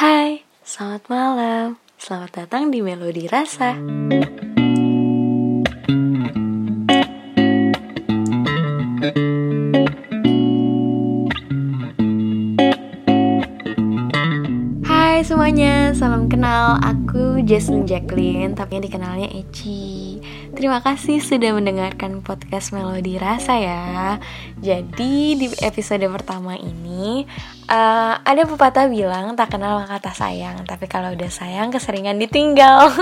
Hai, selamat malam. Selamat datang di Melodi Rasa. Hai semuanya, salam kenal. Aku Jasmine Jacqueline, tapi yang dikenalnya Eci. Terima kasih sudah mendengarkan podcast Melodi Rasa ya. Jadi di episode pertama ini uh, ada pepatah bilang tak kenal maka tak sayang, tapi kalau udah sayang keseringan ditinggal.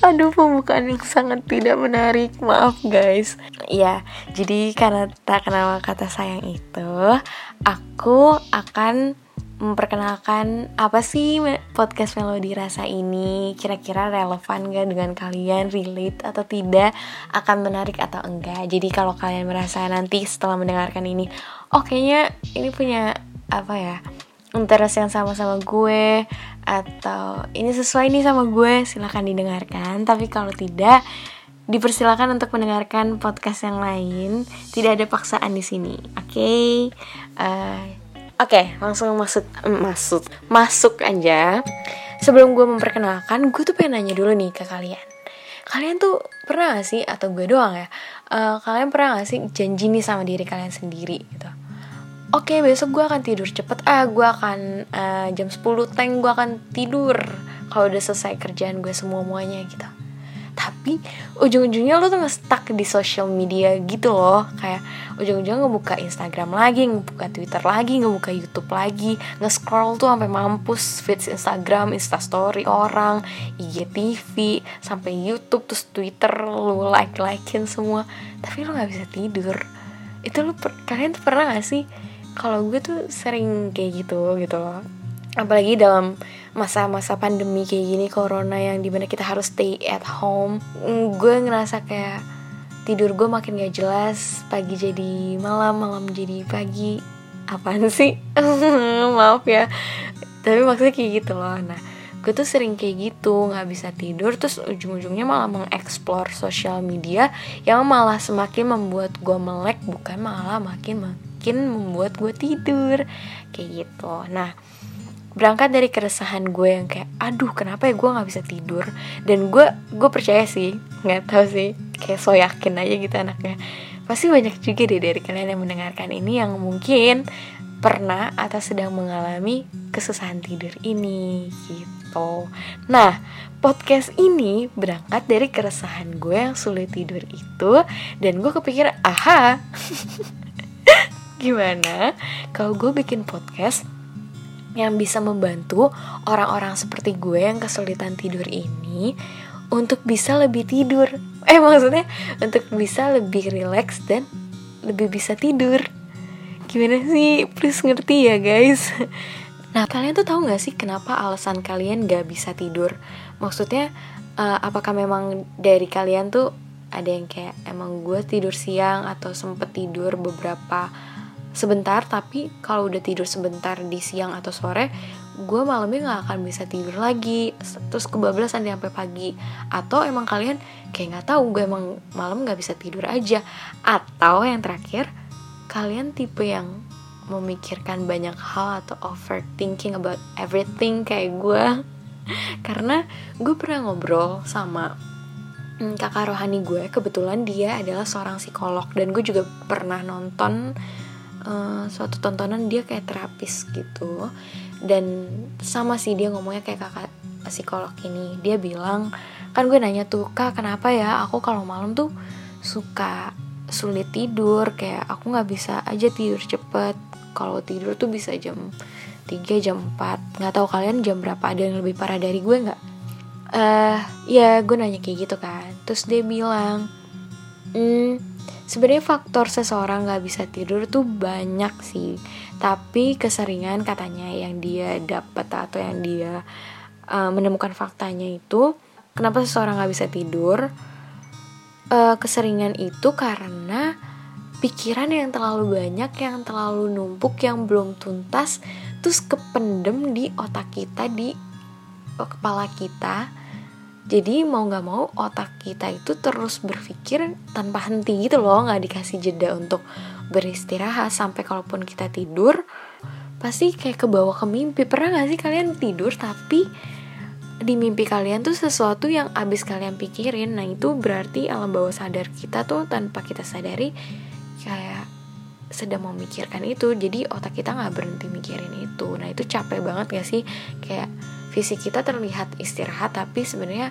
Aduh pembukaan yang sangat tidak menarik Maaf guys Ya jadi karena tak kenal kata sayang itu Aku akan memperkenalkan apa sih podcast Melodi Rasa ini? Kira-kira relevan gak dengan kalian, relate atau tidak? Akan menarik atau enggak? Jadi kalau kalian merasa nanti setelah mendengarkan ini Oh kayaknya ini punya apa ya interest yang sama sama gue atau ini sesuai nih sama gue silahkan didengarkan. Tapi kalau tidak dipersilakan untuk mendengarkan podcast yang lain. Tidak ada paksaan di sini oke? Okay? uh, oke okay, langsung masuk masuk masuk aja. Sebelum gue memperkenalkan gue tuh pengen nanya dulu nih ke kalian. Kalian tuh pernah gak sih atau gue doang ya uh, kalian pernah gak sih janji nih sama diri kalian sendiri gitu? Oke okay, besok gue akan tidur cepet. Ah gue akan uh, jam 10 tank gue akan tidur kalau udah selesai kerjaan gue semua muanya gitu tapi ujung-ujungnya lo tuh stuck di social media gitu loh. Kayak ujung-ujungnya ngebuka Instagram lagi ngebuka Twitter lagi ngebuka YouTube lagi. Nge-scroll tuh sampai mampus feeds Instagram Instastory orang IGTV sampai YouTube terus Twitter lo like likein semua. Tapi lo nggak bisa tidur. Itu lo kalian tuh pernah gak sih? Kalau gue tuh sering kayak gitu gitu loh apalagi dalam masa-masa pandemi kayak gini corona yang di mana kita harus stay at home gue ngerasa kayak tidur gue makin gak jelas pagi jadi malam malam jadi pagi. Apaan sih? Maaf ya. Tapi maksudnya kayak gitu loh. Nah gue tuh sering kayak gitu nggak bisa tidur terus ujung-ujungnya malah mengeksplor sosial media yang malah semakin membuat gue melek bukan malah makin makin membuat gue tidur. Kayak gitu. Nah berangkat dari keresahan gue yang kayak aduh kenapa ya gue nggak bisa tidur dan gue gue percaya sih nggak tahu sih kayak so yakin aja gitu anaknya pasti banyak juga deh dari kalian yang mendengarkan ini yang mungkin pernah atau sedang mengalami kesusahan tidur ini gitu. Nah, podcast ini berangkat dari keresahan gue yang sulit tidur itu dan gue kepikir, aha, gimana kalau gue bikin podcast yang bisa membantu orang-orang seperti gue yang kesulitan tidur ini untuk bisa lebih tidur. Eh maksudnya untuk bisa lebih rileks dan lebih bisa tidur. Gimana sih? Please ngerti ya guys. Nah, kalian tuh tahu gak sih kenapa alasan kalian gak bisa tidur? Maksudnya, uh, apakah memang dari kalian tuh ada yang kayak emang gue tidur siang atau sempet tidur beberapa sebentar tapi kalau udah tidur sebentar di siang atau sore gue malamnya nggak akan bisa tidur lagi. Terus kebablasan sampai pagi. Atau emang kalian kayak nggak tahu gue emang malam nggak bisa tidur aja. Atau yang terakhir kalian tipe yang memikirkan banyak hal atau overthinking about everything kayak gue karena gue pernah ngobrol sama mm, kakak rohani gue kebetulan dia adalah seorang psikolog dan gue juga pernah nonton uh, suatu tontonan dia kayak terapis gitu. Dan sama sih dia ngomongnya kayak kakak psikolog ini. Dia bilang kan gue nanya tuh kak kenapa ya aku kalau malam tuh suka sulit tidur? Kayak aku nggak bisa aja tidur cepet. Kalau tidur tuh bisa jam 3 jam 4 nggak tahu kalian jam berapa ada yang lebih parah dari gue nggak? Eh uh, ya gue nanya kayak gitu kan. Terus dia bilang hmm, sebenarnya faktor seseorang nggak bisa tidur tuh banyak sih tapi keseringan katanya yang dia dapat atau yang dia uh, menemukan faktanya itu kenapa seseorang nggak bisa tidur uh, keseringan itu karena pikiran yang terlalu banyak, yang terlalu numpuk, yang belum tuntas, terus kependem di otak kita, di kepala kita. Jadi mau gak mau otak kita itu terus berpikir tanpa henti gitu loh, gak dikasih jeda untuk beristirahat. Sampai kalaupun kita tidur, pasti kayak kebawa ke mimpi. Pernah gak sih kalian tidur tapi di mimpi kalian tuh sesuatu yang abis kalian pikirin? Nah itu berarti alam bawah sadar kita tuh tanpa kita sadari kayak sedang memikirkan itu. Jadi otak kita nggak berhenti mikirin itu. Nah itu capek banget gak sih? Kayak fisik kita terlihat istirahat tapi sebenarnya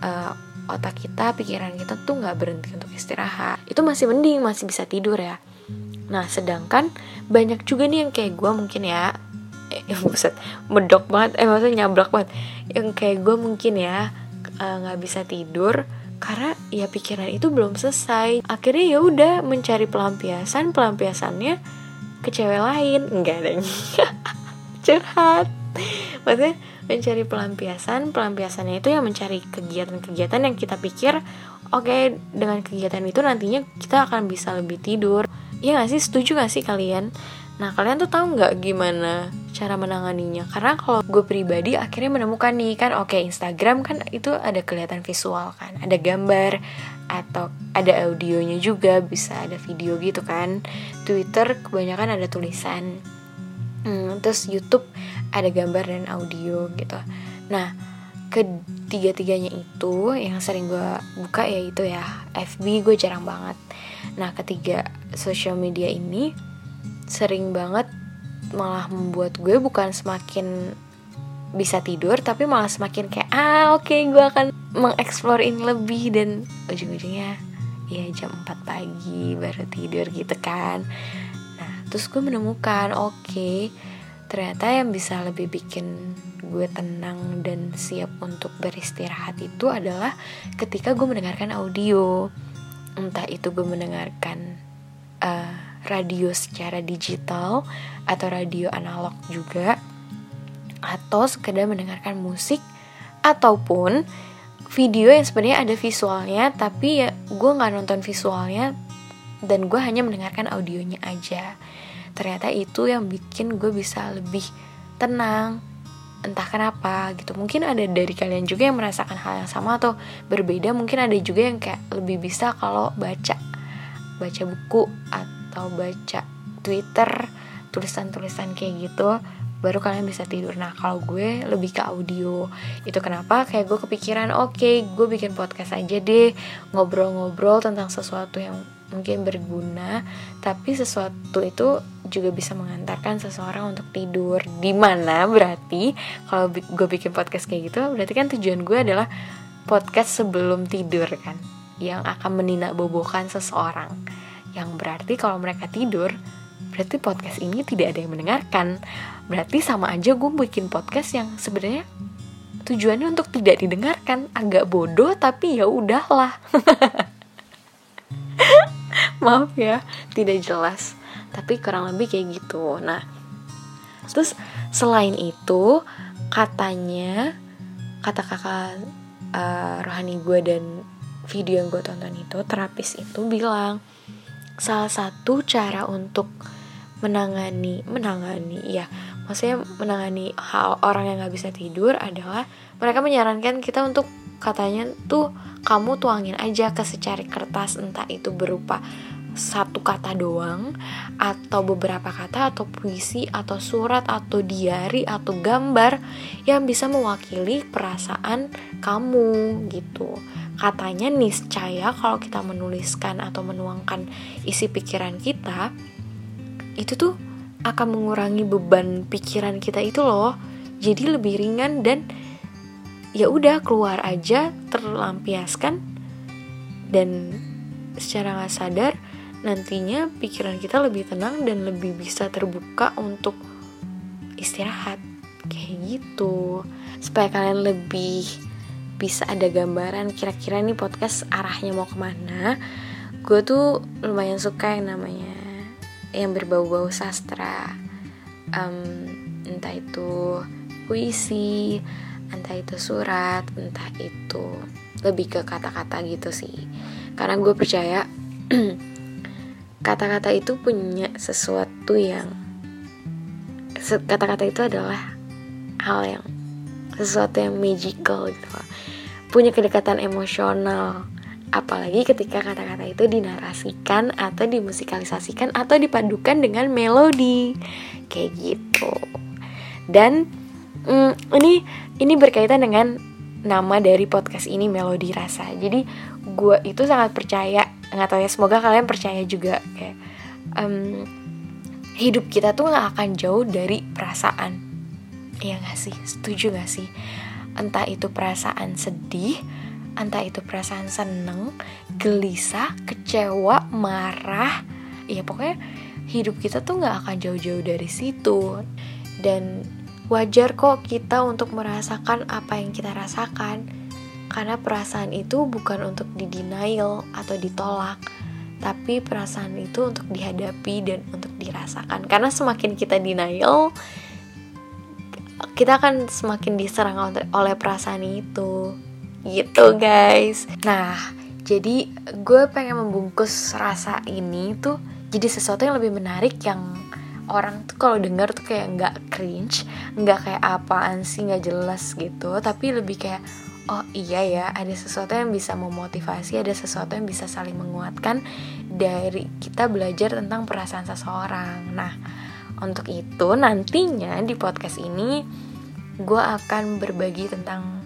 uh, otak kita pikiran kita tuh nggak berhenti untuk istirahat. Itu masih mending masih bisa tidur ya. Nah sedangkan banyak juga nih yang kayak gue mungkin ya eh, buset medok banget eh maksudnya nyablak banget. Yang kayak gue mungkin ya eh, nggak uh, bisa tidur karena ya pikiran itu belum selesai. Akhirnya ya udah mencari pelampiasan pelampiasannya ke cewek lain. Enggak deh curhat maksudnya mencari pelampiasan pelampiasannya itu yang mencari kegiatan-kegiatan yang kita pikir oke okay, dengan kegiatan itu nantinya kita akan bisa lebih tidur ya gak sih setuju gak sih kalian Nah kalian tuh tahu nggak gimana cara menanganinya? Karena kalau gue pribadi akhirnya menemukan nih kan, oke okay, Instagram kan itu ada kelihatan visual kan, ada gambar atau ada audionya juga, bisa ada video gitu kan. Twitter kebanyakan ada tulisan, hmm, terus YouTube ada gambar dan audio gitu. Nah ketiga-tiganya itu yang sering gue buka ya itu ya FB gue jarang banget. Nah ketiga social media ini sering banget malah membuat gue bukan semakin bisa tidur tapi malah semakin kayak ah oke okay, gue akan mengeksplor ini lebih dan ujung-ujungnya ya jam 4 pagi baru tidur gitu kan terus gue menemukan oke okay, ternyata yang bisa lebih bikin gue tenang dan siap untuk beristirahat itu adalah ketika gue mendengarkan audio. Entah itu gue mendengarkan uh, radio secara digital atau radio analog juga atau sekedar mendengarkan musik ataupun video yang sebenarnya ada visualnya tapi ya gue nggak nonton visualnya dan gue hanya mendengarkan audionya aja. Ternyata itu yang bikin gue bisa lebih tenang. Entah kenapa gitu. Mungkin ada dari kalian juga yang merasakan hal yang sama atau berbeda. Mungkin ada juga yang kayak lebih bisa kalau baca baca buku atau baca Twitter tulisan-tulisan kayak gitu baru kalian bisa tidur. Nah kalau gue lebih ke audio. Itu kenapa? Kayak gue kepikiran oke okay, gue bikin podcast aja deh ngobrol-ngobrol tentang sesuatu yang mungkin berguna tapi sesuatu itu juga bisa mengantarkan seseorang untuk tidur di mana berarti kalau gue bikin podcast kayak gitu berarti kan tujuan gue adalah podcast sebelum tidur kan yang akan meninak bobokan seseorang yang berarti kalau mereka tidur, berarti podcast ini tidak ada yang mendengarkan. Berarti sama aja gue bikin podcast yang sebenarnya tujuannya untuk tidak didengarkan. Agak bodoh tapi ya udahlah. Maaf ya, tidak jelas. Tapi kurang lebih kayak gitu. Nah, terus selain itu katanya kata kakak uh, rohani gue dan video yang gue tonton itu terapis itu bilang salah satu cara untuk menangani menangani ya maksudnya menangani hal orang yang nggak bisa tidur adalah mereka menyarankan kita untuk katanya tuh kamu tuangin aja ke secari kertas entah itu berupa satu kata doang atau beberapa kata atau puisi atau surat atau diary atau gambar yang bisa mewakili perasaan kamu gitu. Katanya niscaya kalau kita menuliskan atau menuangkan isi pikiran kita itu tuh akan mengurangi beban pikiran kita itu loh. Jadi lebih ringan dan ya udah keluar aja terlampiaskan dan secara nggak sadar nantinya pikiran kita lebih tenang dan lebih bisa terbuka untuk istirahat. Kayak gitu. Supaya kalian lebih bisa ada gambaran kira-kira nih podcast arahnya mau ke mana. Gue tuh lumayan suka yang namanya yang berbau-bau sastra. Um, entah itu puisi entah itu surat entah itu lebih ke kata-kata gitu sih. Karena gue percaya kata-kata itu punya sesuatu yang kata-kata itu adalah hal yang sesuatu yang magical gitu punya kedekatan emosional. Apalagi ketika kata-kata itu dinarasikan atau dimusikalisasikan atau dipadukan dengan melodi. Kayak gitu. Dan mm, ini ini berkaitan dengan nama dari podcast ini melodi rasa. Jadi gue itu sangat percaya nggak tahu ya semoga kalian percaya juga kayak um, hidup kita tuh nggak akan jauh dari perasaan Iya gak sih? Setuju gak sih? Entah itu perasaan sedih, entah itu perasaan seneng, gelisah, kecewa, marah, ya pokoknya hidup kita tuh nggak akan jauh-jauh dari situ. Dan wajar kok kita untuk merasakan apa yang kita rasakan, karena perasaan itu bukan untuk didenial atau ditolak, tapi perasaan itu untuk dihadapi dan untuk dirasakan. Karena semakin kita denial, kita akan semakin diserang oleh perasaan itu. Gitu guys. Nah jadi gue pengen membungkus rasa ini tuh jadi sesuatu yang lebih menarik yang orang tuh kalau dengar tuh kayak nggak cringe nggak kayak apaan sih nggak jelas gitu. Tapi lebih kayak oh iya ya ada sesuatu yang bisa memotivasi ada sesuatu yang bisa saling menguatkan dari kita belajar tentang perasaan seseorang. Nah untuk itu nantinya di podcast ini gue akan berbagi tentang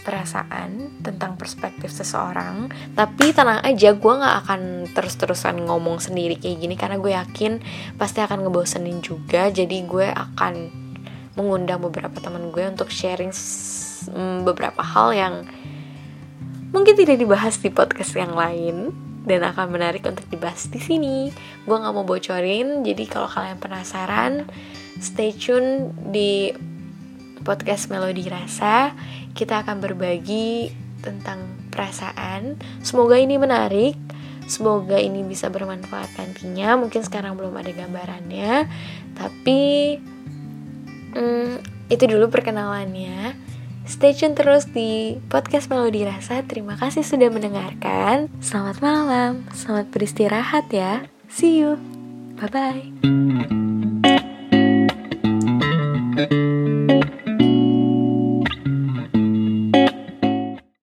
perasaan tentang perspektif seseorang. Tapi tenang aja gue nggak akan terus-terusan ngomong sendiri kayak gini karena gue yakin pasti akan ngebosenin juga. Jadi gue akan mengundang beberapa teman gue untuk sharing mm, beberapa hal yang mungkin tidak dibahas di podcast yang lain dan akan menarik untuk dibahas di sini. Gue nggak mau bocorin, jadi kalau kalian penasaran, stay tune di podcast Melodi Rasa kita akan berbagi tentang perasaan. Semoga ini menarik. Semoga ini bisa bermanfaat nantinya. Mungkin sekarang belum ada gambarannya, tapi hmm, itu dulu perkenalannya. Stay tune terus di podcast Melodi Rasa. Terima kasih sudah mendengarkan. Selamat malam, selamat beristirahat ya. See you. Bye bye.